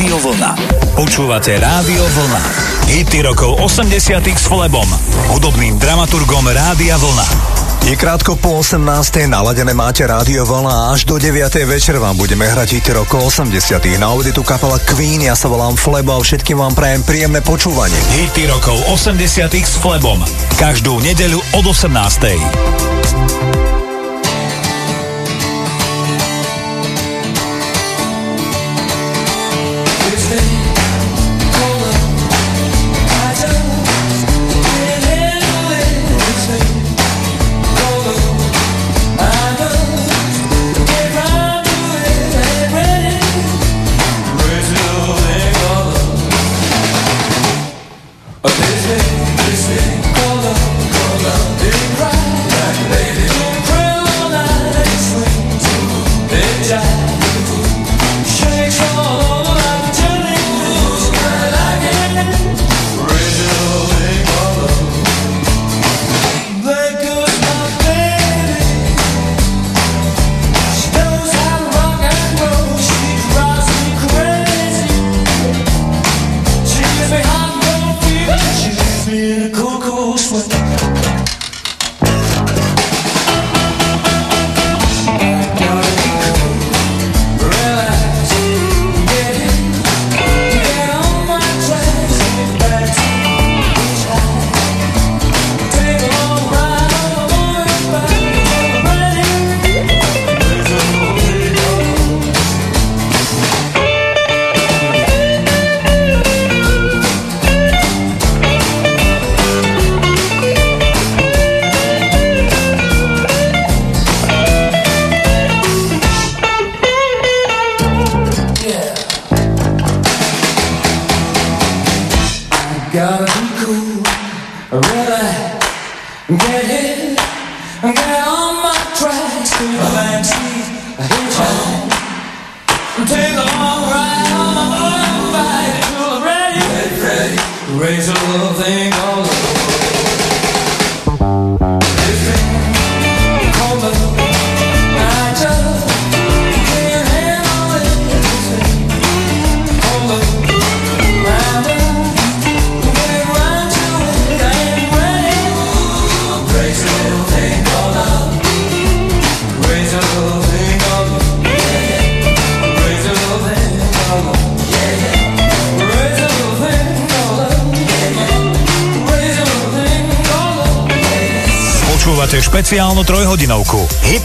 Rádio Vlna. Počúvate Rádio Vlna. Hity rokov 80 s Flebom, hudobným dramaturgom Rádia Vlna. Je krátko po 18. naladené máte Rádio Vlna a až do 9. večer vám budeme hrať hity rokov 80. Na auditu kapela Queen, ja sa volám Flebo a všetkým vám prajem príjemné počúvanie. Hity rokov 80 s Flebom. Každú nedeľu od 18.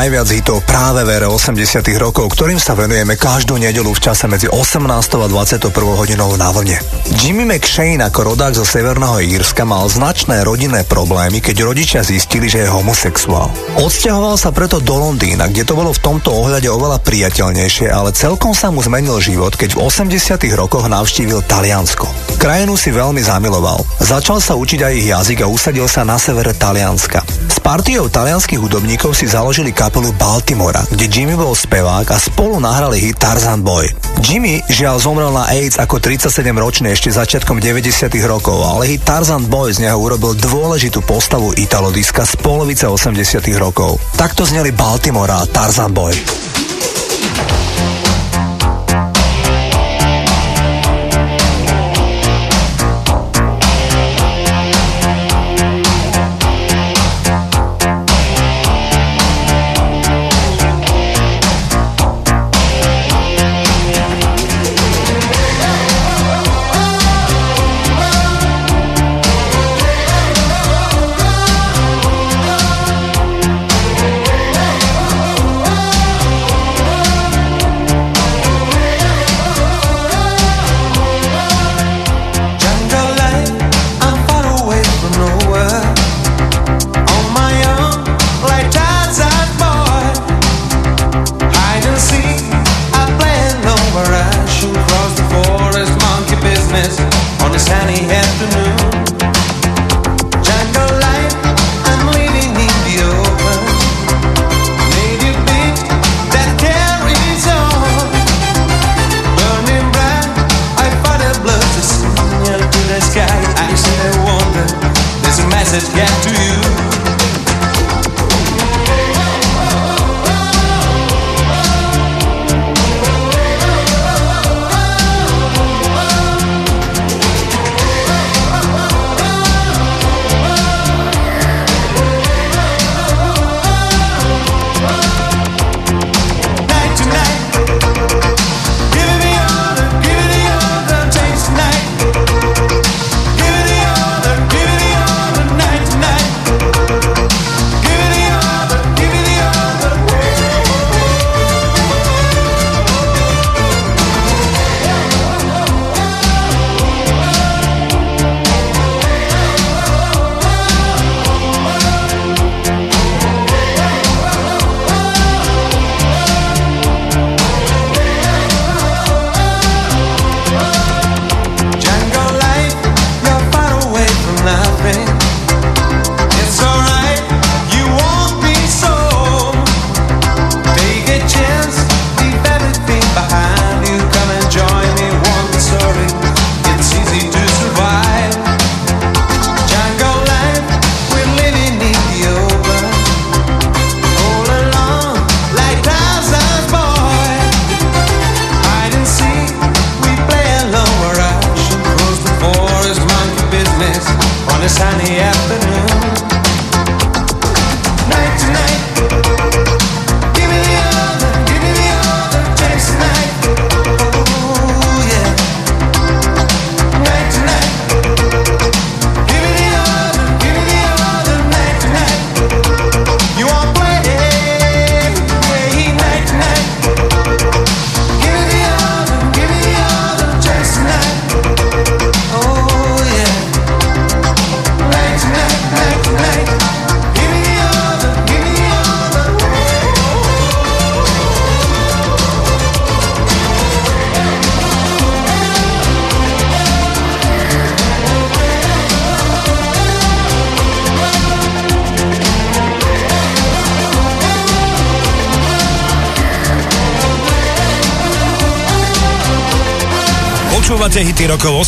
najviac hitov práve v ére 80 rokov, ktorým sa venujeme každú nedelu v čase medzi 18. a 21. hodinou na vlne. Jimmy McShane ako rodák zo Severného Írska mal značné rodinné problémy, keď rodičia zistili, že je homosexuál. Odsťahoval sa preto do Londýna, kde to bolo v tomto ohľade oveľa priateľnejšie, ale celkom sa mu zmenil život, keď v 80 rokoch navštívil Taliansko. Krajinu si veľmi zamiloval. Začal sa učiť aj ich jazyk a usadil sa na severe Talianska. Partiou talianských hudobníkov si založili kapelu Baltimora, kde Jimmy bol spevák a spolu nahrali hit Tarzan Boy. Jimmy žiaľ zomrel na AIDS ako 37-ročný ešte začiatkom 90 rokov, ale hit Tarzan Boy z neho urobil dôležitú postavu italodiska z polovice 80 rokov. Takto zneli Baltimora a Tarzan Boy.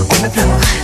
on the floor.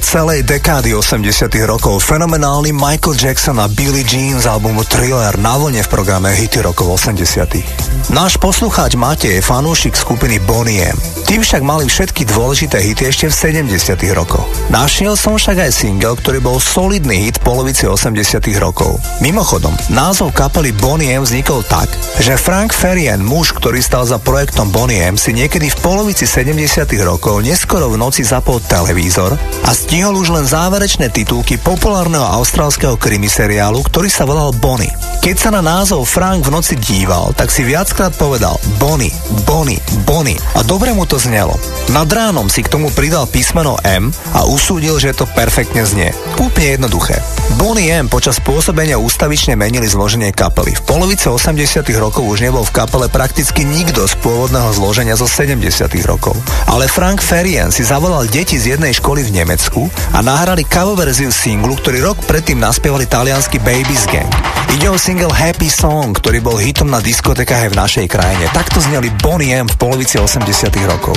Celej dekády 80 rokov. Fenomenálny Michael Jackson a Billie Jean z albumu Thriller na vlne v programe Hity rokov 80 Náš poslucháč Matej je fanúšik skupiny Bonnie M. Tí však mali všetky dôležité hity ešte v 70 rokoch. Našiel som však aj single, ktorý bol solidný hit polovici 80 rokov. Mimochodom, názov kapely Bonnie M vznikol tak, že Frank Ferien, muž, ktorý stal za projektom Bonnie M, si niekedy v polovici 70 rokov neskoro v noci zapol televízor a stihol už len záverečné titulky populárneho austrálskeho krimiseriálu, ktorý sa volal Bonnie. Keď sa na názov Frank v noci díval, tak si viackrát povedal Bonnie, Bonnie, Bonnie a dobre mu to znelo. Nad ránom si k tomu pridal písmeno M a usúdil, že to perfektne znie. Úplne jednoduché. Bonnie M počas pôsobenia ústavične menili zloženie kapely. V polovice 80 rokov už nebol v kapele prakticky nikto z pôvodného zloženia zo 70 rokov. Ale Frank Ferien si zavolal deti z jednej školy v Nemecku a nahrali cover verziu singlu, ktorý rok predtým naspievali talianský Babies Gang. Ide o single Happy Song, ktorý bol hitom na diskotekách aj v našej krajine. Takto zneli Bonnie M v polovici 80 rokov.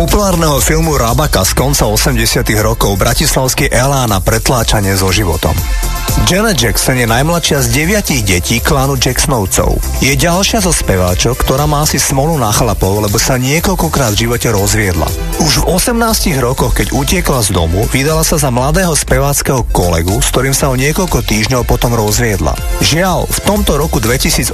populárneho filmu Rabaka z konca 80 rokov bratislavský Elá na pretláčanie so životom. Janet Jackson je najmladšia z deviatich detí klánu Jacksonovcov. Je ďalšia zo speváčok, ktorá má asi smolu na chlapov, lebo sa niekoľkokrát v živote rozviedla. Už v 18 rokoch, keď utiekla z domu, vydala sa za mladého speváckého kolegu, s ktorým sa o niekoľko týždňov potom rozviedla. Žiaľ, v tomto roku 2018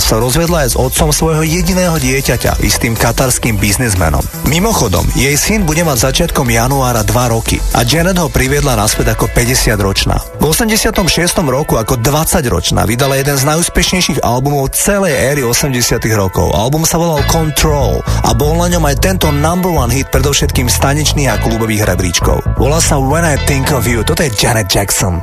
sa rozviedla aj s otcom svojho jediného dieťaťa, istým katarským biznismenom. Mimochodom, jej syn bude mať začiatkom januára 2 roky a Janet ho priviedla naspäť ako 50 ročná. V 80 96. roku ako 20-ročná vydala jeden z najúspešnejších albumov celej éry 80 rokov. Album sa volal Control a bol na ňom aj tento number one hit predovšetkým staničných a klubových rebríčkov. Volá sa When I Think of You, toto je Janet Jackson.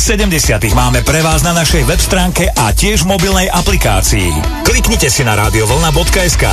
70. máme pre vás na našej web stránke a tiež mobilnej aplikácii. Kliknite si na radiovolna.sk.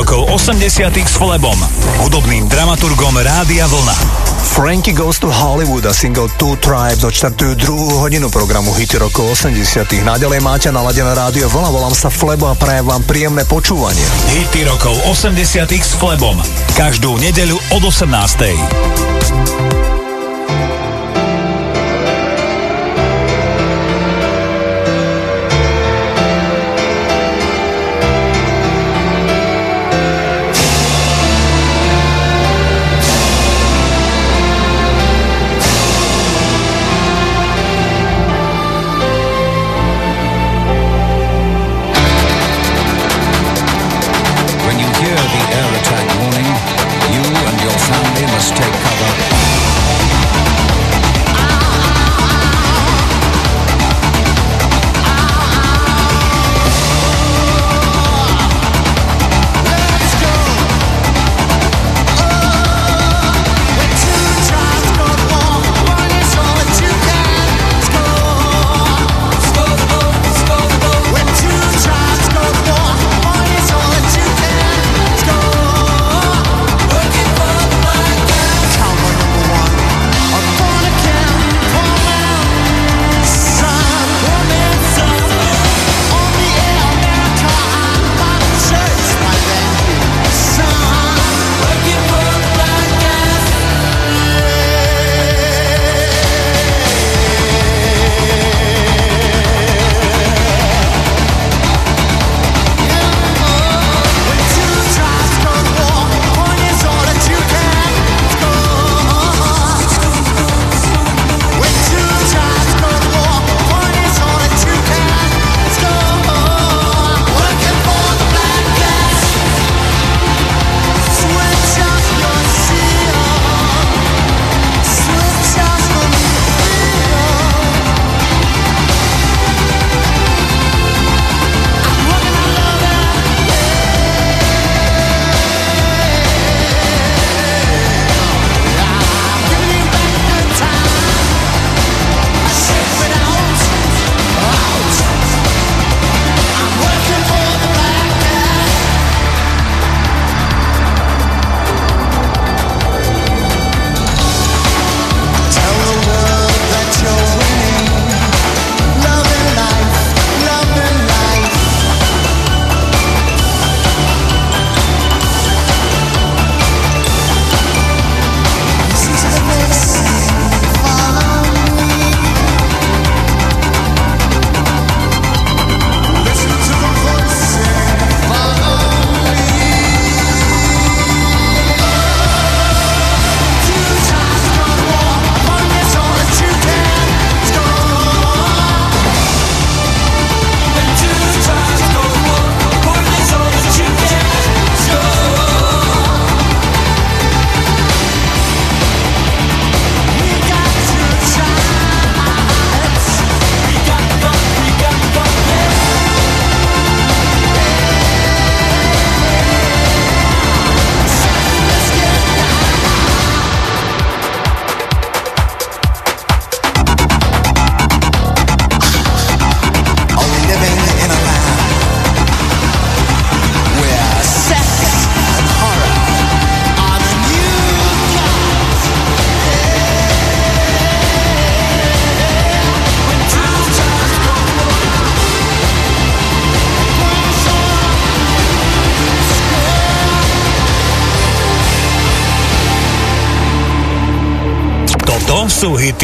rokov 80 s Flebom, hudobným dramaturgom Rádia Vlna. Frankie Goes to Hollywood a single Two Tribes odštartujú druhú hodinu programu Hity rokov 80 Naďalej máte naladené Rádio Vlna, volám sa Flebo a prajem vám príjemné počúvanie. Hity rokov 80 s Flebom. Každú nedeľu od 18.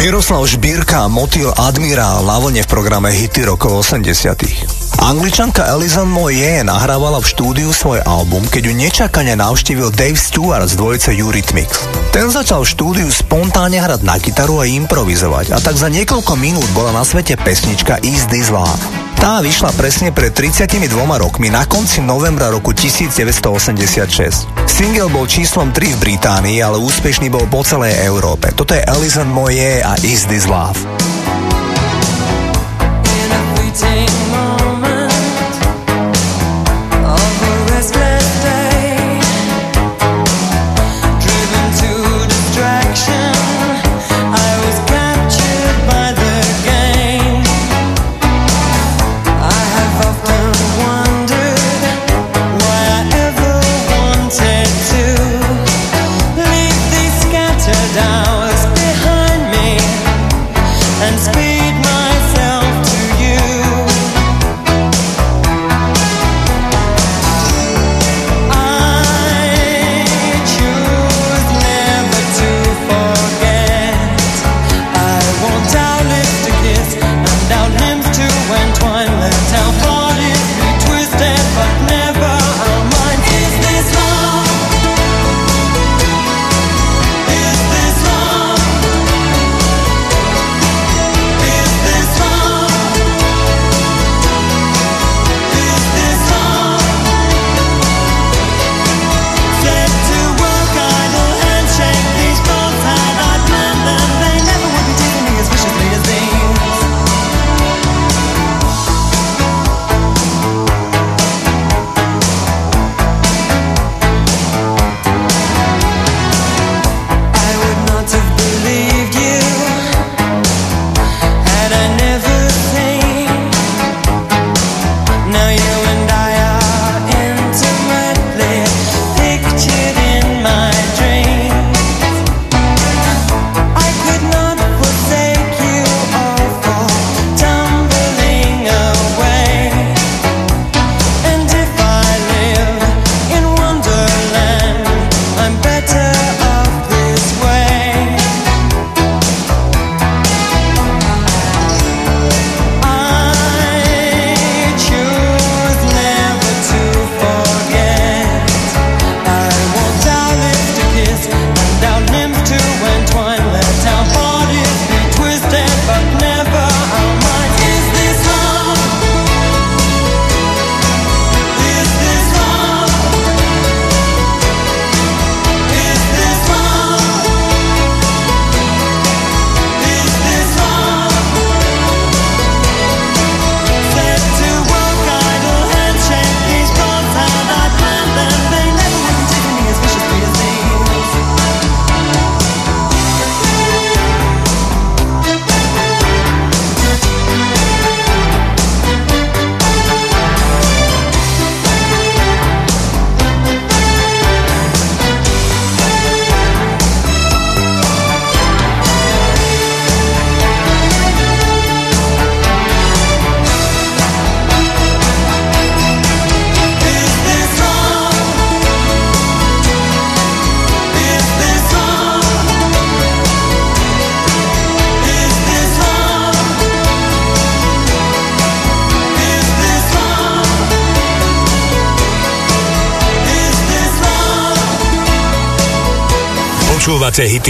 Miroslav Žbírka Motil Admirál na vlne v programe Hity rokov 80 Angličanka Alison Moye nahrávala v štúdiu svoj album, keď ju nečakane navštívil Dave Stewart z dvojice Eurythmics. Ten začal v štúdiu spontánne hrať na gitaru a improvizovať a tak za niekoľko minút bola na svete pesnička Is This Love. Tá vyšla presne pred 32 rokmi na konci novembra roku 1986. Single bol číslom 3 v Británii, ale úspešný bol po celej Európe. Toto je Alison Moye a Is This Love. Počúvate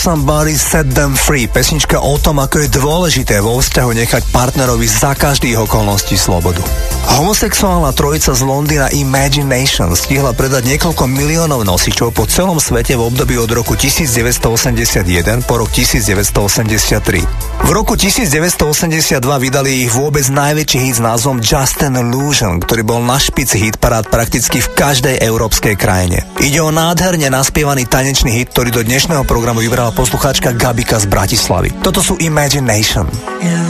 Somebody Set Them Free, pesnička o tom, ako je dôležité vo vzťahu nechať partnerovi za každých okolností slobodu. Homosexuálna trojica z Londýna Imagination stihla predať niekoľko miliónov nosičov po celom svete v období od roku 1981 po rok 1983. V roku 1982 vydali ich vôbec najväčší hit s názvom Just an Illusion, ktorý bol na špici hit parád prakticky v každej európskej krajine. Ide o nádherne naspievaný tanečný hit, ktorý do dnešného programu vybrala poslucháčka Gabika z Bratislavy. Toto sú Imagination. That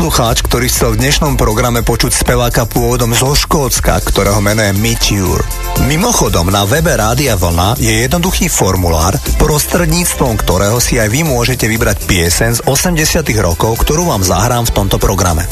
Poslucháč, ktorý chcel v dnešnom programe počuť speváka pôvodom zo Škótska, ktorého meno je Meteor. Mimochodom, na webe Rádia Vlna je jednoduchý formulár, prostredníctvom ktorého si aj vy môžete vybrať piesen z 80 rokov, ktorú vám zahrám v tomto programe.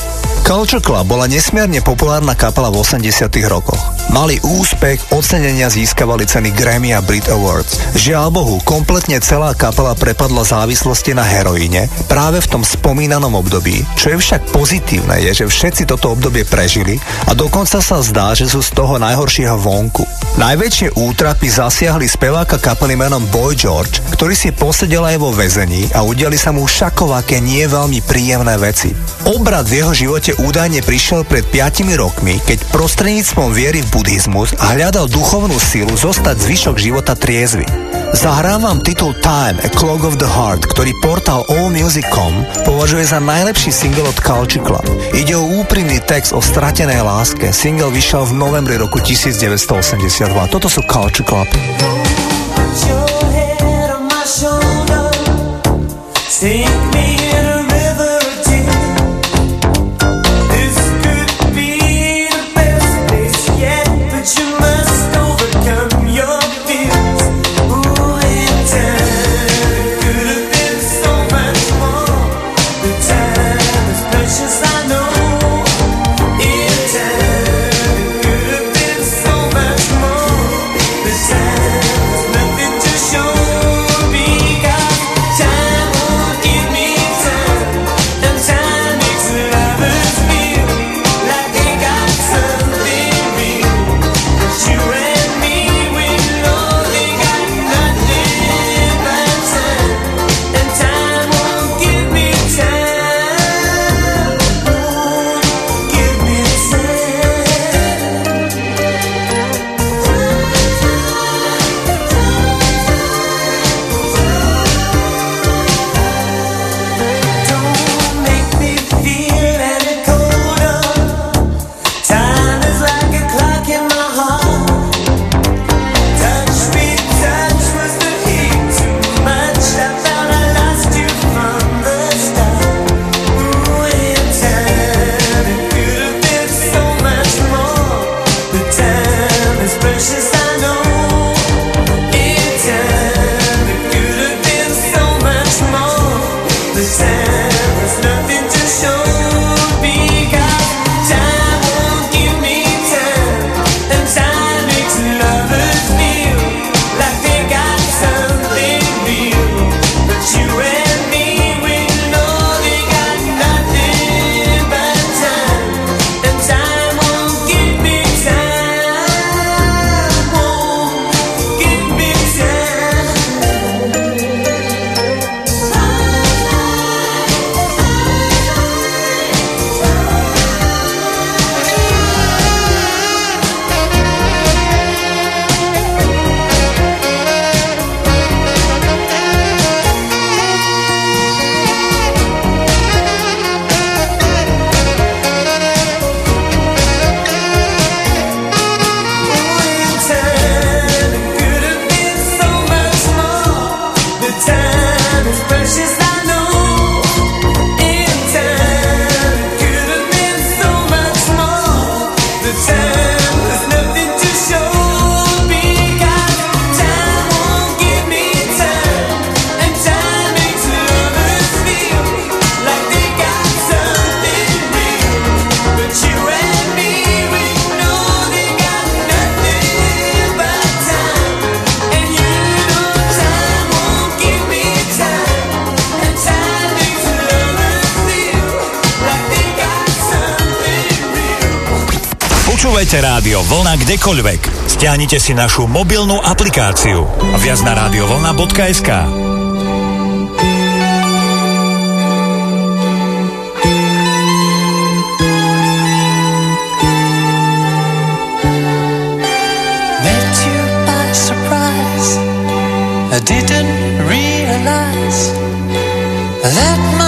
Culture Club bola nesmierne populárna kapela v 80 rokoch. Mali úspech, ocenenia získavali ceny Grammy a Brit Awards. Žiaľ Bohu, kompletne celá kapela prepadla závislosti na heroíne práve v tom spomínanom období. Čo je však pozitívne je, že všetci toto obdobie prežili a dokonca sa zdá, že sú z toho najhoršieho vonku. Najväčšie útrapy zasiahli speváka kapely menom Boy George, ktorý si posedel aj vo väzení a udiali sa mu šakovaké nie veľmi príjemné veci. Obrad v jeho živote údajne prišiel pred 5 rokmi, keď prostredníctvom viery v buddhizmus hľadal duchovnú silu zostať zvyšok života triezvy. Zahrávam titul Time, A Clog of the Heart, ktorý portál AllMusic.com považuje za najlepší single od Culture Club. Ide o úprimný text o stratenej láske. Single vyšiel v novembri roku 1982. Toto sú Culture Club. Sing me kdekoľvek. Stiahnite si našu mobilnú aplikáciu. Viac na radiovolna.sk I didn't realize that my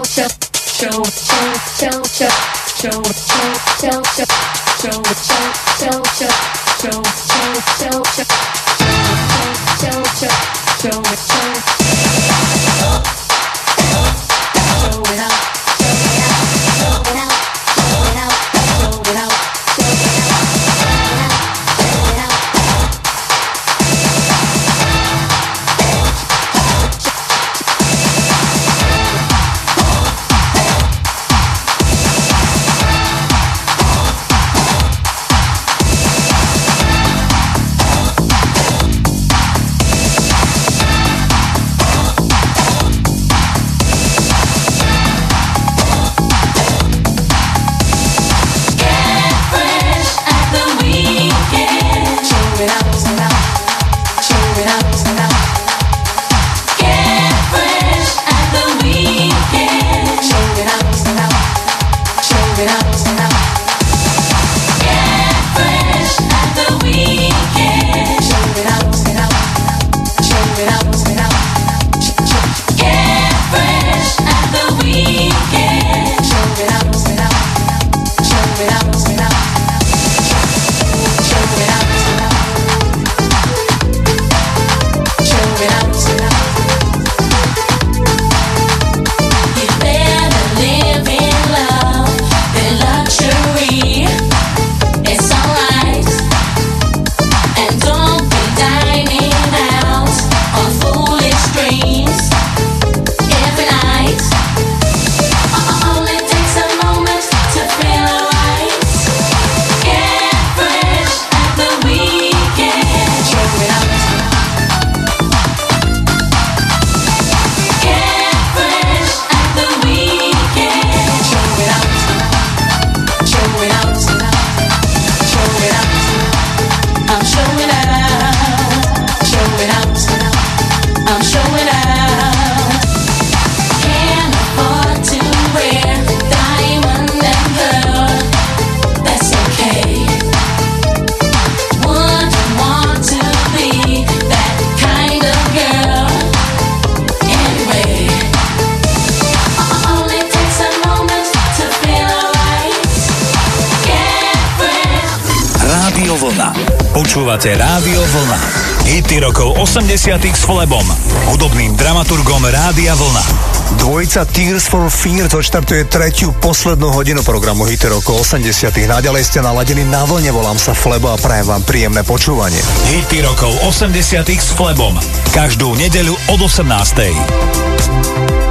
Počúvate Rádio Vlna. Hity rokov 80 s Flebom, hudobným dramaturgom Rádia Vlna. Dvojica Tears for Fear odštartuje tretiu poslednú hodinu programu Hity rokov 80 Naďalej ste naladení na vlne, volám sa Flebo a prajem vám príjemné počúvanie. Hity rokov 80 s Flebom. Každú nedeľu od 18.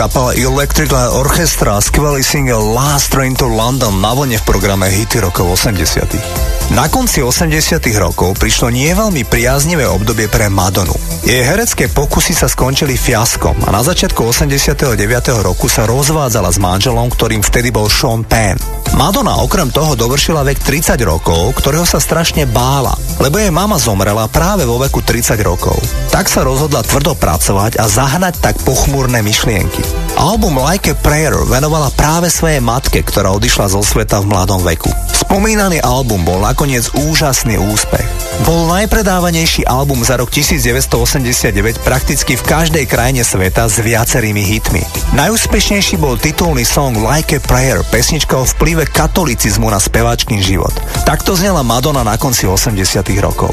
kapela Electric Orchestra skvelý single Last Train to London na vlne v programe Hity rokov 80. Na konci 80 rokov prišlo nie veľmi priaznivé obdobie pre Madonu. Jej herecké pokusy sa skončili fiaskom a na začiatku 89. roku sa rozvádzala s manželom, ktorým vtedy bol Sean Penn. Madonna okrem toho dovršila vek 30 rokov, ktorého sa strašne bála, lebo jej mama zomrela práve vo veku 30 rokov. Tak sa rozhodla tvrdo pracovať a zahnať tak pochmúrne myšlienky. Album Like a Prayer venovala práve svojej matke, ktorá odišla zo sveta v mladom veku. Spomínaný album bol nakoniec úžasný úspech. Bol najpredávanejší album za rok 1989 prakticky v každej krajine sveta s viacerými hitmi. Najúspešnejší bol titulný song Like a Prayer, pesnička o vplyve katolicizmu na speváčkyn život. Takto znela Madonna na konci 80 rokov.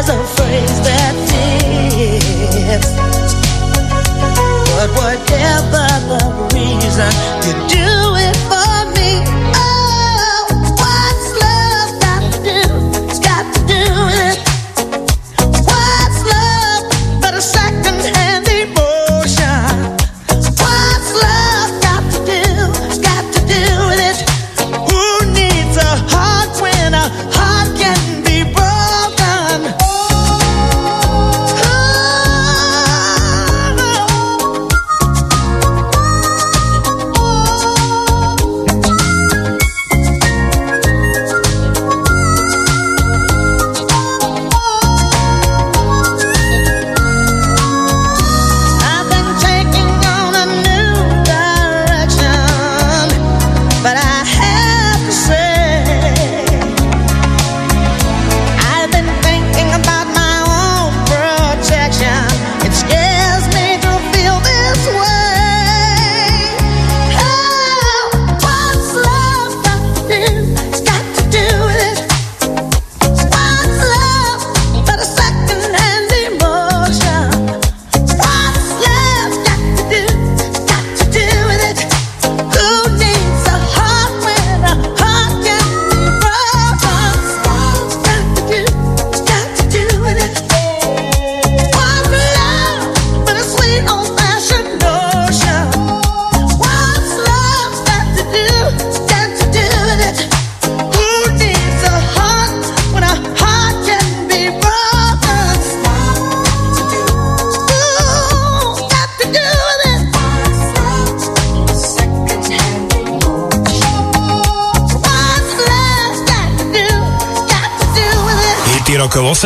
there's a phrase that is. But whatever the reason, you do.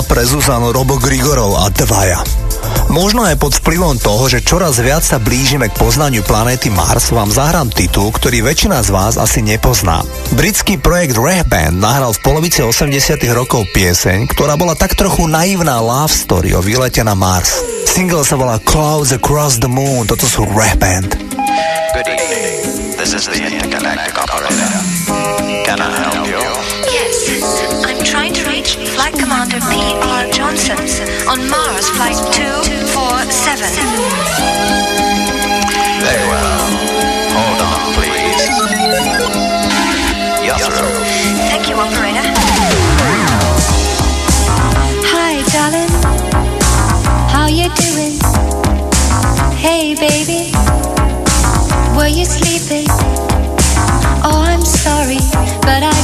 Fontána pre Zuzanu Robo Grigorov a Dvaja. Možno aj pod vplyvom toho, že čoraz viac sa blížime k poznaniu planéty Mars, vám zahrám titul, ktorý väčšina z vás asi nepozná. Britský projekt Reh Band nahral v polovici 80 rokov pieseň, ktorá bola tak trochu naivná love story o výlete na Mars. Single sa volá Clouds Across the Moon, toto sú Reh Band. Good evening. This is the intergalactic operator. Flight Commander P.R. Johnson on Mars Flight 247. Very well. Hold on, please. You're through. Thank you, operator. Hi, darling. How you doing? Hey, baby. Were you sleeping? Oh, I'm sorry, but I've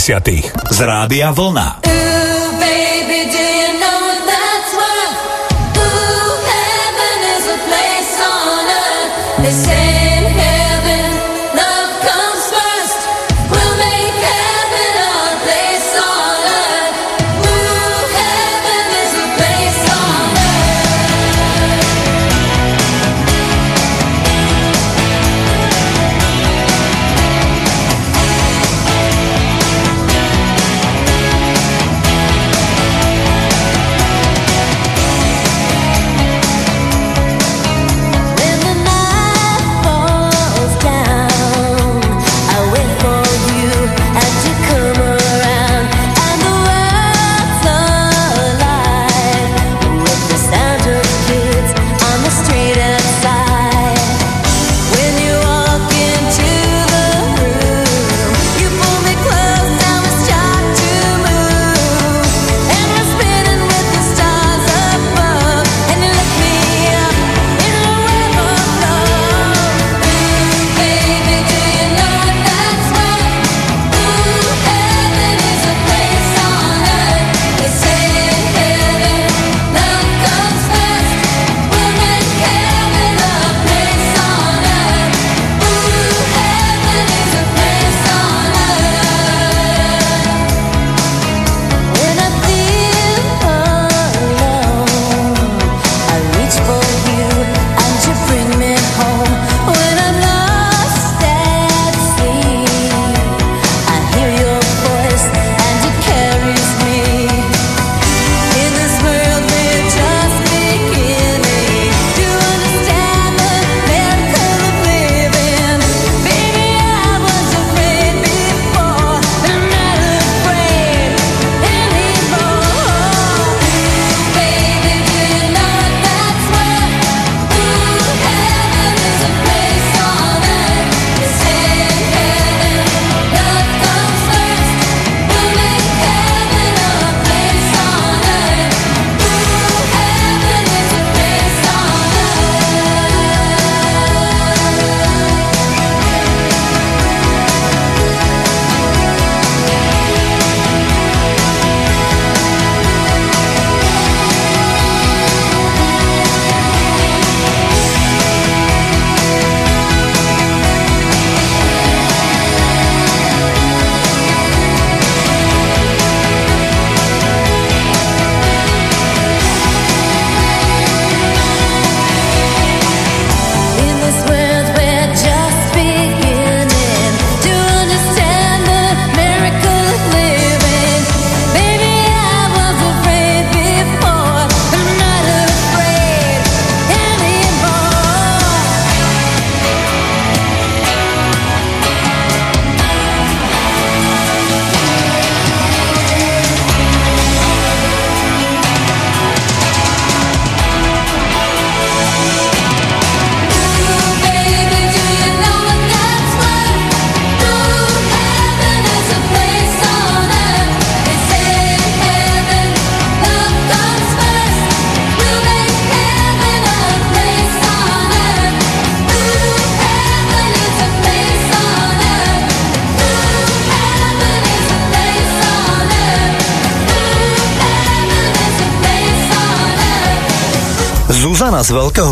80 z Rádia Vlna.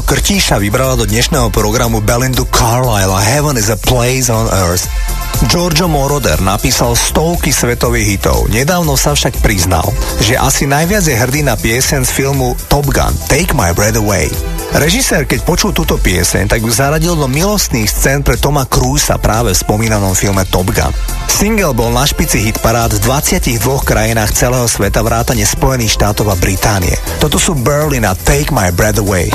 Krtíša vybrala do dnešného programu Belindu Carlisle a Heaven is a Place on Earth. Giorgio Moroder napísal stovky svetových hitov. Nedávno sa však priznal, že asi najviac je hrdý na piesen z filmu Top Gun Take My Breath Away. Režisér, keď počul túto pieseň, tak ju zaradil do milostných scén pre Toma Cruisa práve v spomínanom filme Top Gun. Single bol na špici hit parád v 22 krajinách celého sveta vrátane Spojených štátov a Británie. Toto sú Berlin a Take My Breath Away.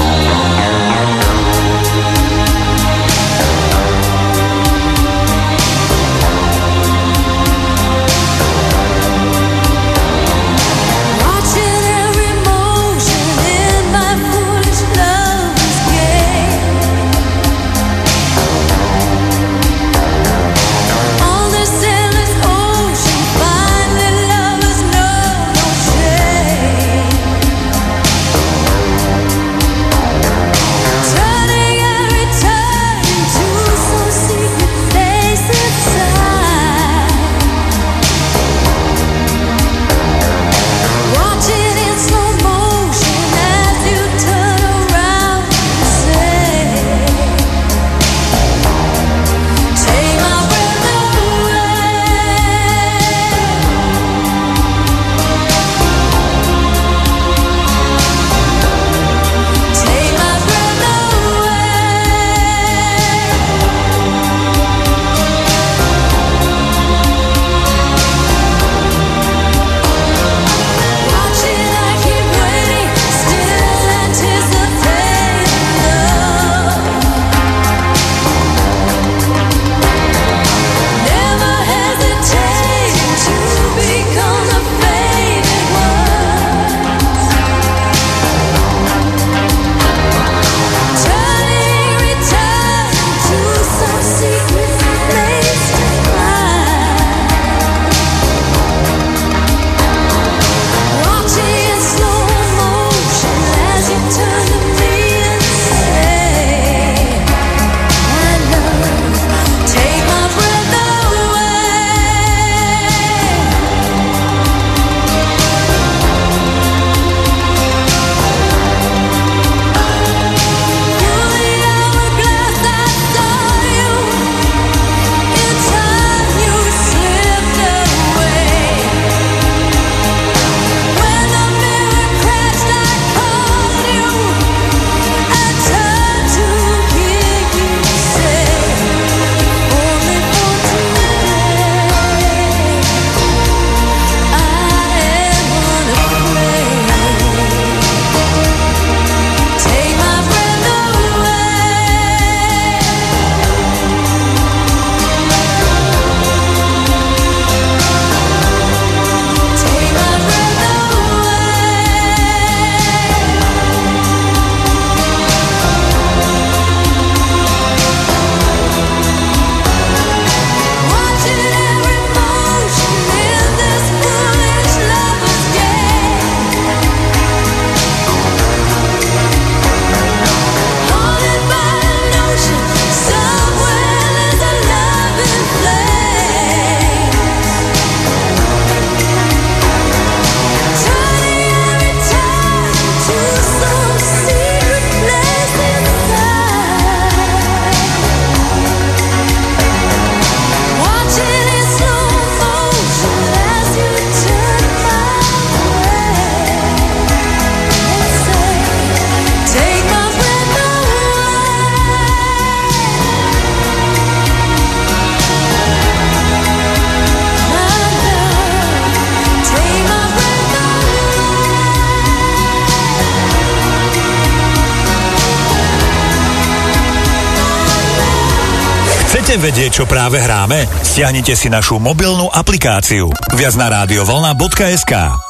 Práve hráme? Stiahnite si našu mobilnú aplikáciu. Viac na radiovolna.sk